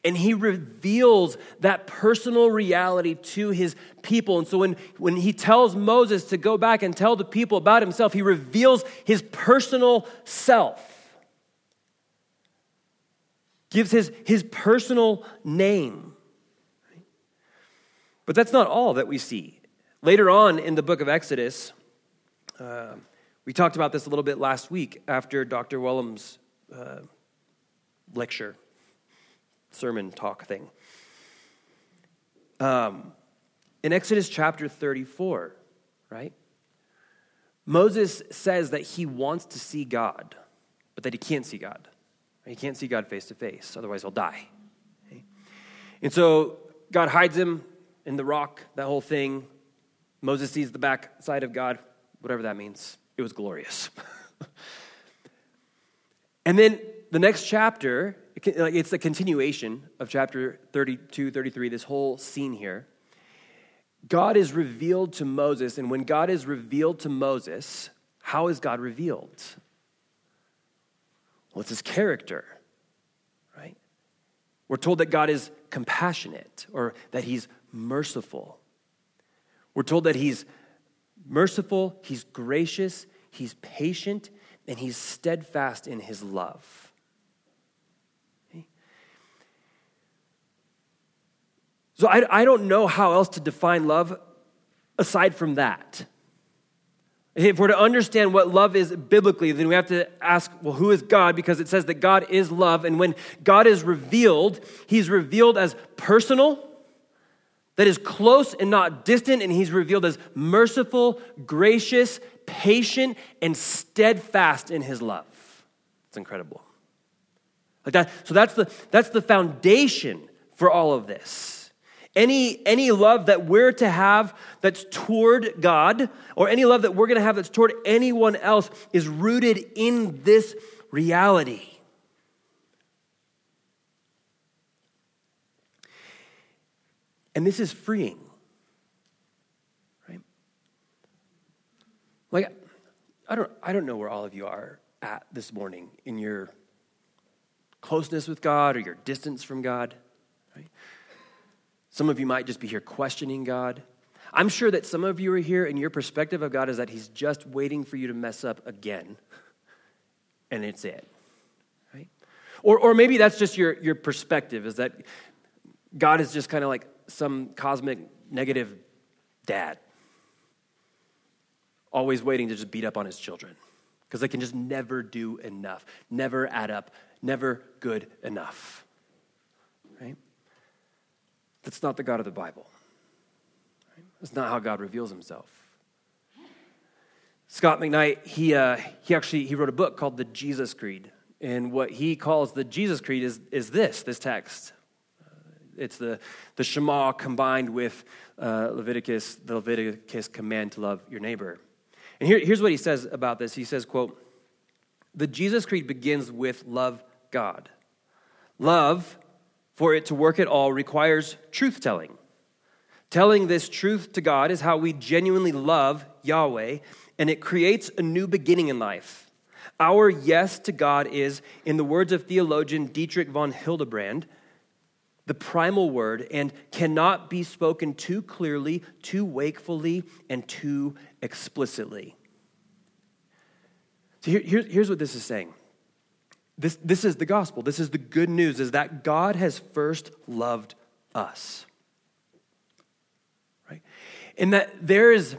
and he reveals that personal reality to his people. And so when, when he tells Moses to go back and tell the people about himself, he reveals his personal self, gives his, his personal name. But that's not all that we see. Later on in the book of Exodus, uh, we talked about this a little bit last week after Dr. Wellum's uh, lecture sermon talk thing. Um, in Exodus chapter 34, right? Moses says that he wants to see God, but that he can't see God. He can't see God face to face, otherwise, he'll die. Okay? And so God hides him in the rock, that whole thing. Moses sees the back side of God, whatever that means. It was glorious. [laughs] and then the next chapter, it's the continuation of chapter 32, 33, this whole scene here. God is revealed to Moses, and when God is revealed to Moses, how is God revealed? Well, it's his character, right? We're told that God is compassionate or that he's merciful. We're told that he's merciful, he's gracious, he's patient, and he's steadfast in his love. So I, I don't know how else to define love aside from that. If we're to understand what love is biblically, then we have to ask, well, who is God? Because it says that God is love. And when God is revealed, he's revealed as personal, that is close and not distant, and he's revealed as merciful, gracious, patient, and steadfast in his love. It's incredible. Like that, so that's the, that's the foundation for all of this. Any, any love that we're to have that's toward God, or any love that we're going to have that's toward anyone else, is rooted in this reality. And this is freeing. Right? Like, I don't, I don't know where all of you are at this morning in your closeness with God or your distance from God. Right? Some of you might just be here questioning God. I'm sure that some of you are here and your perspective of God is that He's just waiting for you to mess up again. And it's it. Right? Or, or maybe that's just your, your perspective is that God is just kind of like some cosmic negative dad, always waiting to just beat up on his children because they can just never do enough, never add up, never good enough. That's not the God of the Bible. That's not how God reveals himself. Scot McKnight, he, uh, he actually he wrote a book called The Jesus Creed. And what he calls the Jesus Creed is, is this, this text. It's the, the Shema combined with uh, Leviticus, the Leviticus command to love your neighbor. And here, here's what he says about this. He says, quote, the Jesus Creed begins with love God. Love, for it to work at all, requires truth telling. Telling this truth to God is how we genuinely love Yahweh, and it creates a new beginning in life. Our yes to God is, in the words of theologian Dietrich von Hildebrand, the primal word and cannot be spoken too clearly, too wakefully, and too explicitly. So here, here, here's what this is saying. This, this is the gospel. This is the good news is that God has first loved us Right? and that there is,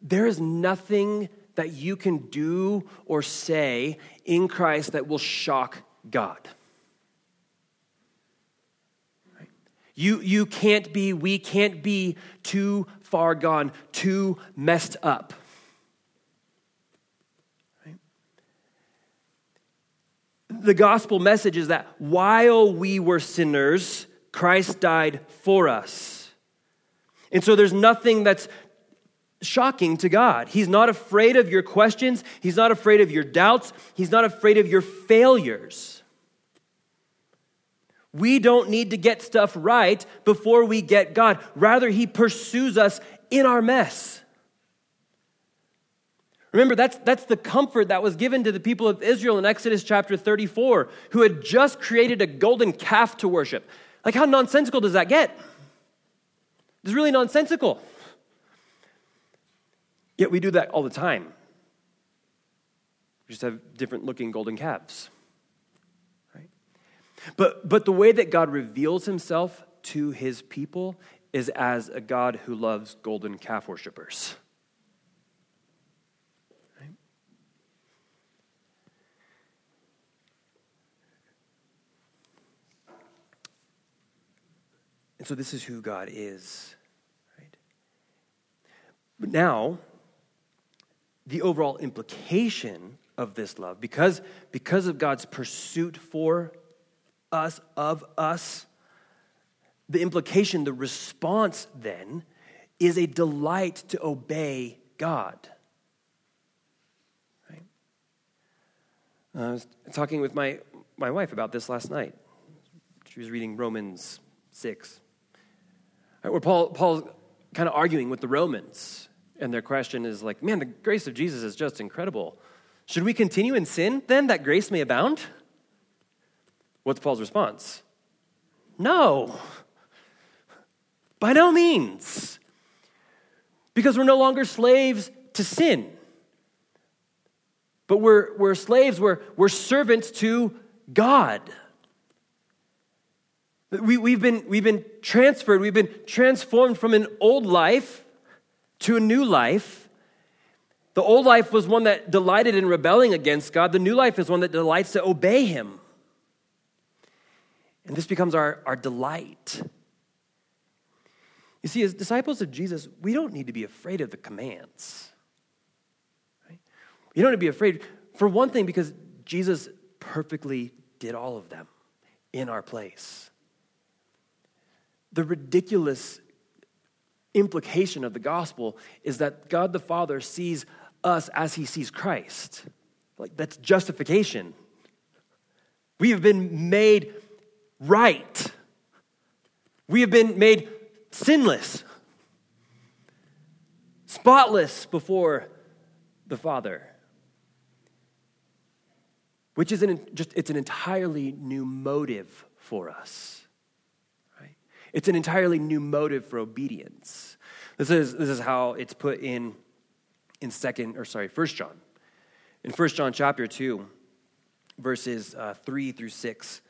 there is nothing that you can do or say in Christ that will shock God. You, you can't be, we can't be too far gone, too messed up. The gospel message is that while we were sinners, Christ died for us. And so there's nothing that's shocking to God. He's not afraid of your questions, He's not afraid of your doubts, He's not afraid of your failures. We don't need to get stuff right before we get God. Rather, He pursues us in our mess. Remember, that's, that's the comfort that was given to the people of Israel in Exodus chapter 34, who had just created a golden calf to worship. Like, how nonsensical does that get? It's really nonsensical. Yet we do that all the time. We just have different looking golden calves. Right? But, but the way that God reveals himself to his people is as a God who loves golden calf worshippers. And so this is who God is. Right? But now, the overall implication of this love, because, because of God's pursuit for us, of us, the implication, the response then, is a delight to obey God. Right? Uh, I was talking with my, my wife about this last night. She was reading Romans 6. Where Paul, Paul's kind of arguing with the Romans, and their question is like, man, the grace of Jesus is just incredible. Should we continue in sin then that grace may abound? What's Paul's response? No. By no means. Because we're no longer slaves to sin. But we're, we're slaves, we're, we're servants to God. We, we've, been, we've been transferred, we've been transformed from an old life to a new life. The old life was one that delighted in rebelling against God, the new life is one that delights to obey Him. And this becomes our, our delight. You see, as disciples of Jesus, we don't need to be afraid of the commands. Right? You don't need to be afraid, for one thing, because Jesus perfectly did all of them in our place the ridiculous implication of the gospel is that God the Father sees us as he sees Christ. Like, that's justification. We have been made right, we have been made sinless, spotless before the Father. Which is an, just, it's an entirely new motive for us. It's an entirely new motive for obedience. This is, this is how it's put in, in second, or sorry, first John. In first John chapter 2, verses uh, 3 through 6.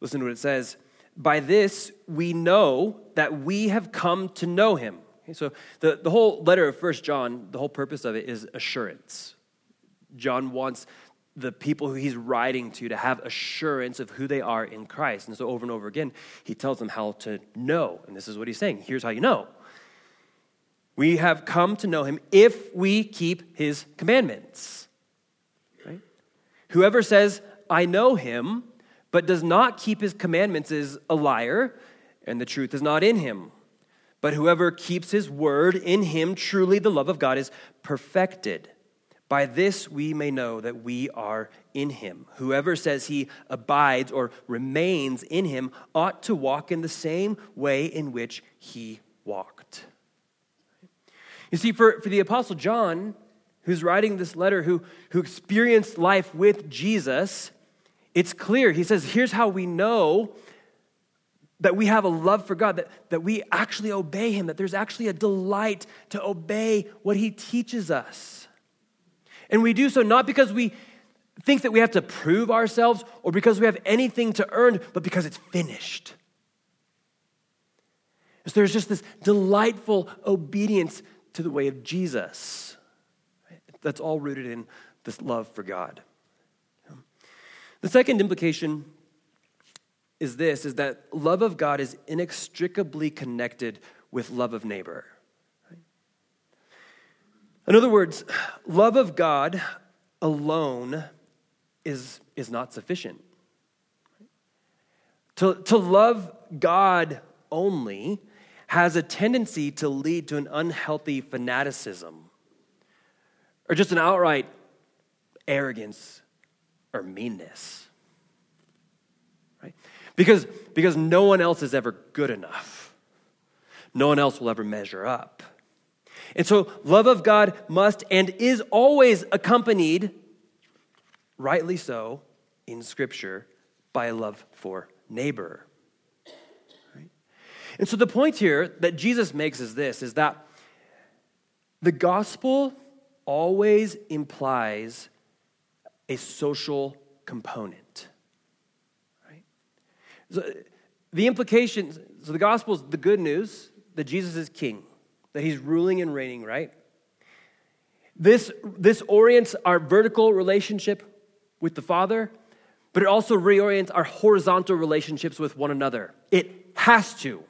Listen to what it says. By this we know that we have come to know him. Okay, so the, the whole letter of First John, the whole purpose of it is assurance. John wants the people who he's writing to to have assurance of who they are in Christ. And so over and over again, he tells them how to know. And this is what he's saying. Here's how you know. We have come to know him if we keep his commandments. Right? Whoever says, I know him, but does not keep his commandments is a liar, and the truth is not in him. But whoever keeps his word in him, truly the love of God is perfected. By this we may know that we are in him. Whoever says he abides or remains in him ought to walk in the same way in which he walked. You see, for, for the Apostle John, who's writing this letter, who, who experienced life with Jesus, it's clear. He says, here's how we know that we have a love for God, that, that we actually obey Him, that there's actually a delight to obey what He teaches us. And we do so not because we think that we have to prove ourselves or because we have anything to earn, but because it's finished. So there's just this delightful obedience to the way of Jesus. That's all rooted in this love for God. The second implication is this is that love of God is inextricably connected with love of neighbor. In other words, love of God alone is, is not sufficient. To, to love God only has a tendency to lead to an unhealthy fanaticism or just an outright arrogance or meanness. Right? Because, because no one else is ever good enough. No one else will ever measure up. And so, love of God must and is always accompanied, rightly so, in Scripture, by love for neighbor. Right? And so, the point here that Jesus makes is this is that the gospel always implies a social component. Right? So the implications, so the gospel is the good news that Jesus is king that he's ruling and reigning, right? This, this orients our vertical relationship with the Father, but it also reorients our horizontal relationships with one another. It has to.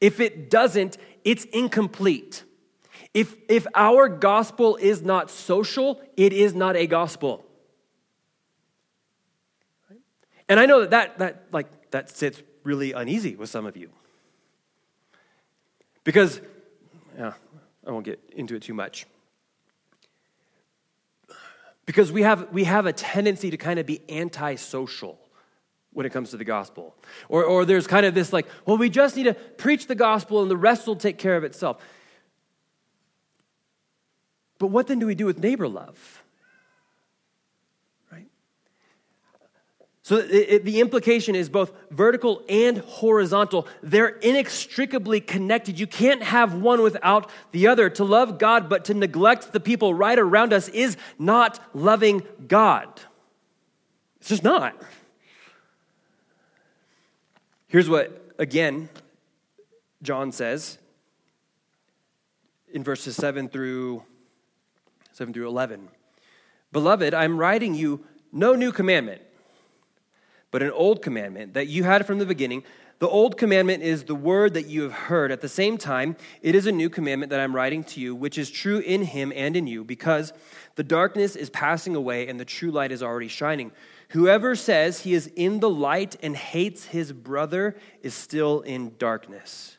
If it doesn't, it's incomplete. If, if our gospel is not social, it is not a gospel. And I know that that, that, like, that sits really uneasy with some of you. Because yeah, I won't get into it too much. Because we have, we have a tendency to kind of be antisocial when it comes to the gospel. Or, or there's kind of this like, well, we just need to preach the gospel and the rest will take care of itself. But what then do we do with neighbor love? So it, it, the implication is both vertical and horizontal. They're inextricably connected. You can't have one without the other. To love God but to neglect the people right around us is not loving God. It's just not. Here's what, again, John says in verses 7 through 7 through 11. Beloved, I'm writing you no new commandment but an old commandment that you had from the beginning. The old commandment is the word that you have heard. At the same time, it is a new commandment that I'm writing to you, which is true in him and in you, because the darkness is passing away and the true light is already shining. Whoever says he is in the light and hates his brother is still in darkness.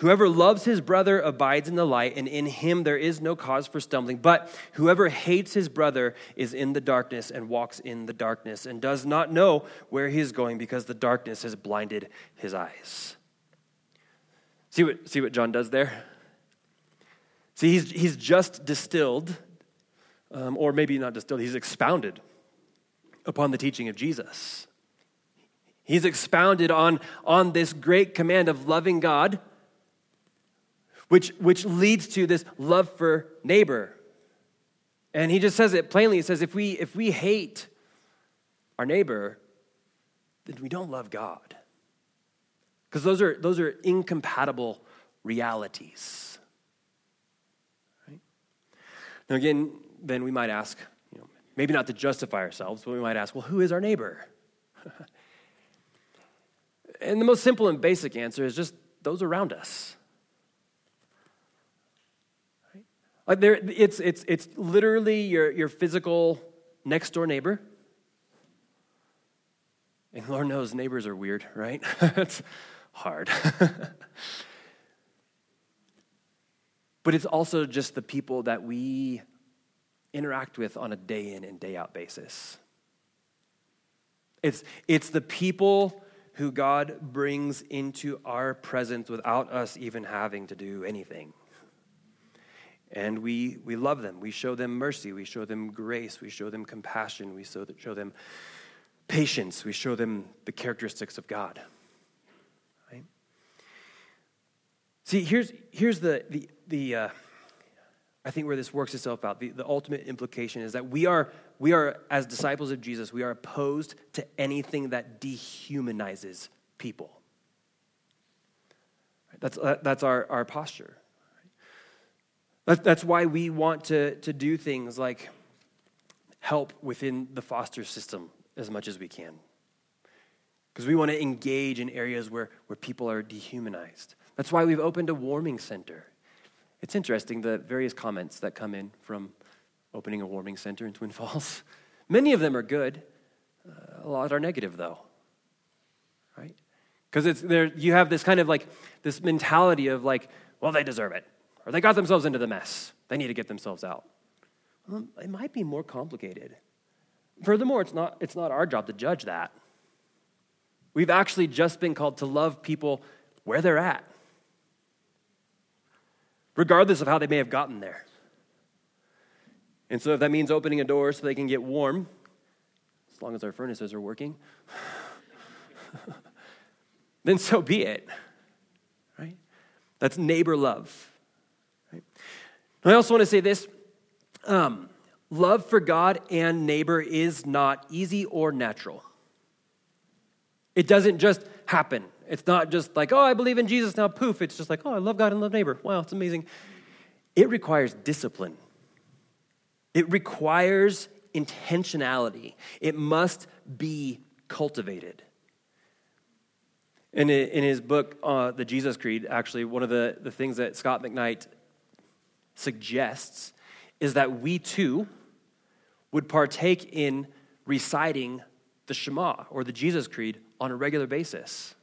Whoever loves his brother abides in the light, and in him there is no cause for stumbling. But whoever hates his brother is in the darkness and walks in the darkness and does not know where he is going because the darkness has blinded his eyes. See what, see what John does there? See, he's, he's just distilled, um, or maybe not distilled, he's expounded upon the teaching of Jesus. He's expounded on, on this great command of loving God, which, which leads to this love for neighbor. And he just says it plainly. He says, if we, if we hate our neighbor, then we don't love God. Because those are, those are incompatible realities. Right? Now, again, then we might ask, you know, maybe not to justify ourselves, but we might ask, well, who is our neighbor? [laughs] and the most simple and basic answer is just those around us. Right? Like there, it's, it's, it's literally your, your physical next door neighbor. And Lord knows neighbors are weird, right? [laughs] it's hard. [laughs] but it's also just the people that we interact with on a day in and day out basis. It's, it's the people who God brings into our presence without us even having to do anything. And we, we love them. We show them mercy. We show them grace. We show them compassion. We show, show them patience. We show them the characteristics of God. Right? See, here's, here's the, the, the uh, I think where this works itself out. The, the ultimate implication is that we are we are, as disciples of Jesus, we are opposed to anything that dehumanizes people. That's, that's our, our posture. That's why we want to, to do things like help within the foster system as much as we can. Because we want to engage in areas where, where people are dehumanized. That's why we've opened a warming center. It's interesting the various comments that come in from opening a warming center in Twin [laughs] Falls. Many of them are good. Uh, a lot are negative, though. Right? Because it's there. You have this kind of like this mentality of like, well, they deserve it, or they got themselves into the mess. They need to get themselves out. Well, it might be more complicated. Furthermore, it's not, it's not our job to judge that. We've actually just been called to love people where they're at, regardless of how they may have gotten there. And so, if that means opening a door so they can get warm, as long as our furnaces are working, [laughs] then so be it. Right? That's neighbor love. I also want to say this um, love for God and neighbor is not easy or natural. It doesn't just happen. It's not just like, oh, I believe in Jesus now, poof. It's just like, oh, I love God and love neighbor. Wow, it's amazing. It requires discipline. It requires intentionality, it must be cultivated. In, in his book, uh, The Jesus Creed, actually, one of the, the things that Scot McKnight suggests is that we too would partake in reciting the Shema or the Jesus Creed on a regular basis.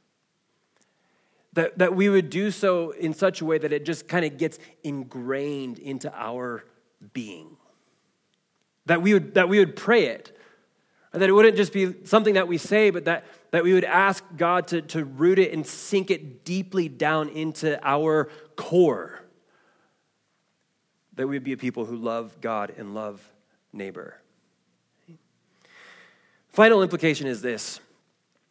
That, that we would do so in such a way that it just kind of gets ingrained into our being that we would, that we would pray it. That it wouldn't just be something that we say, but that, that we would ask God to, to root it and sink it deeply down into our core. That we would be a people who love God and love neighbor. Final implication is this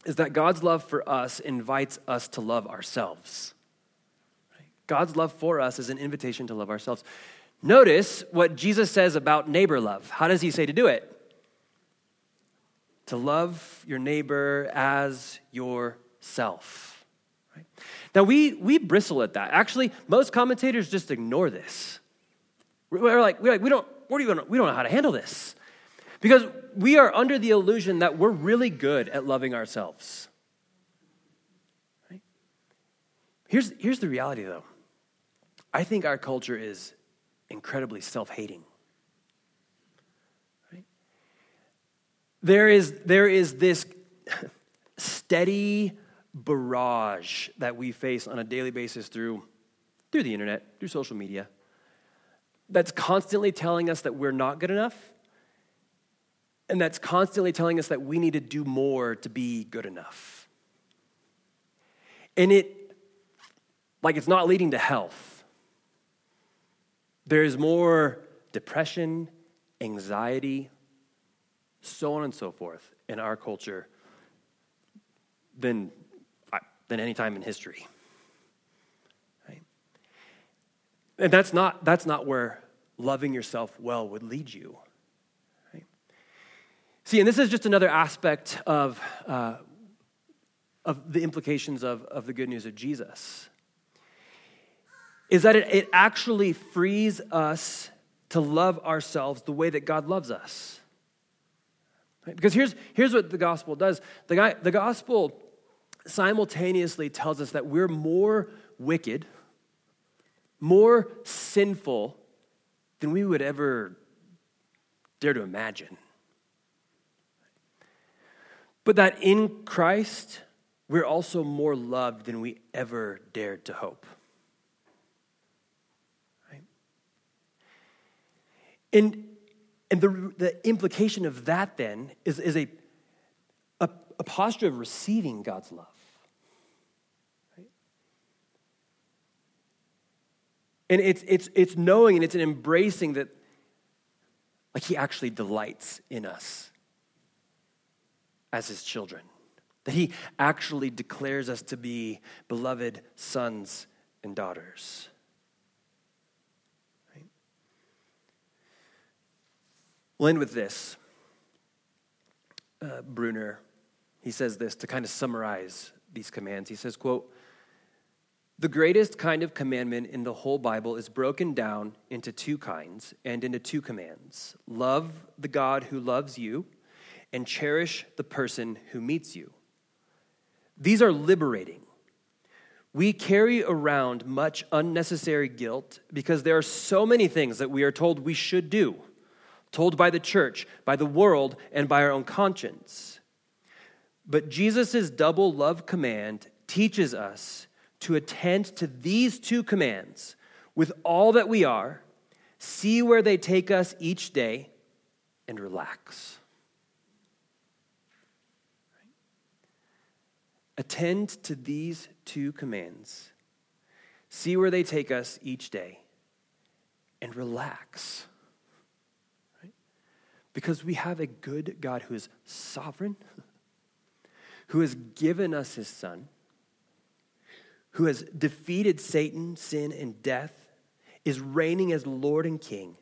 is that God's love for us invites us to love ourselves. God's love for us is an invitation to love ourselves. Notice what Jesus says about neighbor love. How does he say to do it? To love your neighbor as yourself. Right? Now, we, we bristle at that. Actually, most commentators just ignore this. We're like, we're like we, don't, we, don't, we don't know how to handle this. Because we are under the illusion that we're really good at loving ourselves. Right? Here's, here's the reality, though. I think our culture is incredibly self hating. Right? There, is, there is this steady barrage that we face on a daily basis through, through the internet, through social media, that's constantly telling us that we're not good enough, and that's constantly telling us that we need to do more to be good enough. And it, like, it's not leading to health there's more depression, anxiety, so on and so forth in our culture than, than any time in history. Right? And that's not, that's not where loving yourself well would lead you. Right? See, and this is just another aspect of, uh, of the implications of, of the good news of Jesus. Is that it, it actually frees us to love ourselves the way that God loves us. Right? Because here's, here's what the gospel does the, guy, the gospel simultaneously tells us that we're more wicked, more sinful than we would ever dare to imagine. But that in Christ, we're also more loved than we ever dared to hope. Right? And, and the, the implication of that then is, is a, a, a posture of receiving God's love. And it's, it's, it's knowing and it's an embracing that, like, He actually delights in us as His children. That He actually declares us to be beloved sons and daughters. Right? We'll end with this. Uh, Bruner, he says this to kind of summarize these commands. He says, quote, the greatest kind of commandment in the whole Bible is broken down into two kinds and into two commands love the God who loves you, and cherish the person who meets you. These are liberating. We carry around much unnecessary guilt because there are so many things that we are told we should do, told by the church, by the world, and by our own conscience. But Jesus' double love command teaches us to attend to these two commands with all that we are, see where they take us each day, and relax. Attend to these two commands, see where they take us each day, and relax. Right? Because we have a good God who is sovereign, [laughs] who has given us his Son who has defeated Satan, sin, and death, is reigning as Lord and King,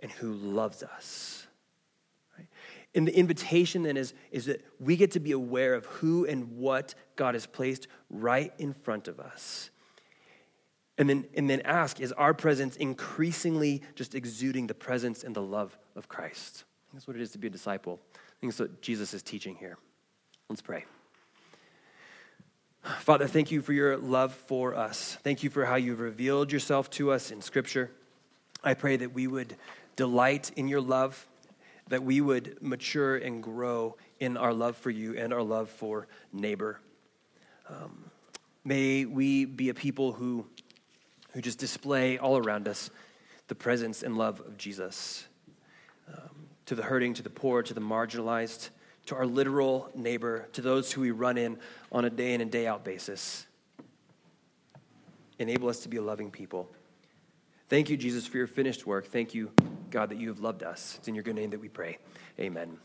and who loves us. Right? And the invitation then is, is that we get to be aware of who and what God has placed right in front of us. And then, and then ask, is our presence increasingly just exuding the presence and the love of Christ? That's what it is to be a disciple. I think that's what Jesus is teaching here. Let's pray. Father, thank you for your love for us. Thank you for how you've revealed yourself to us in Scripture. I pray that we would delight in your love, that we would mature and grow in our love for you and our love for neighbor. Um, may we be a people who, who just display all around us the presence and love of Jesus um, to the hurting, to the poor, to the marginalized to our literal neighbor, to those who we run in on a day in and day out basis. Enable us to be a loving people. Thank you, Jesus, for your finished work. Thank you, God, that you have loved us. It's in your good name that we pray. Amen.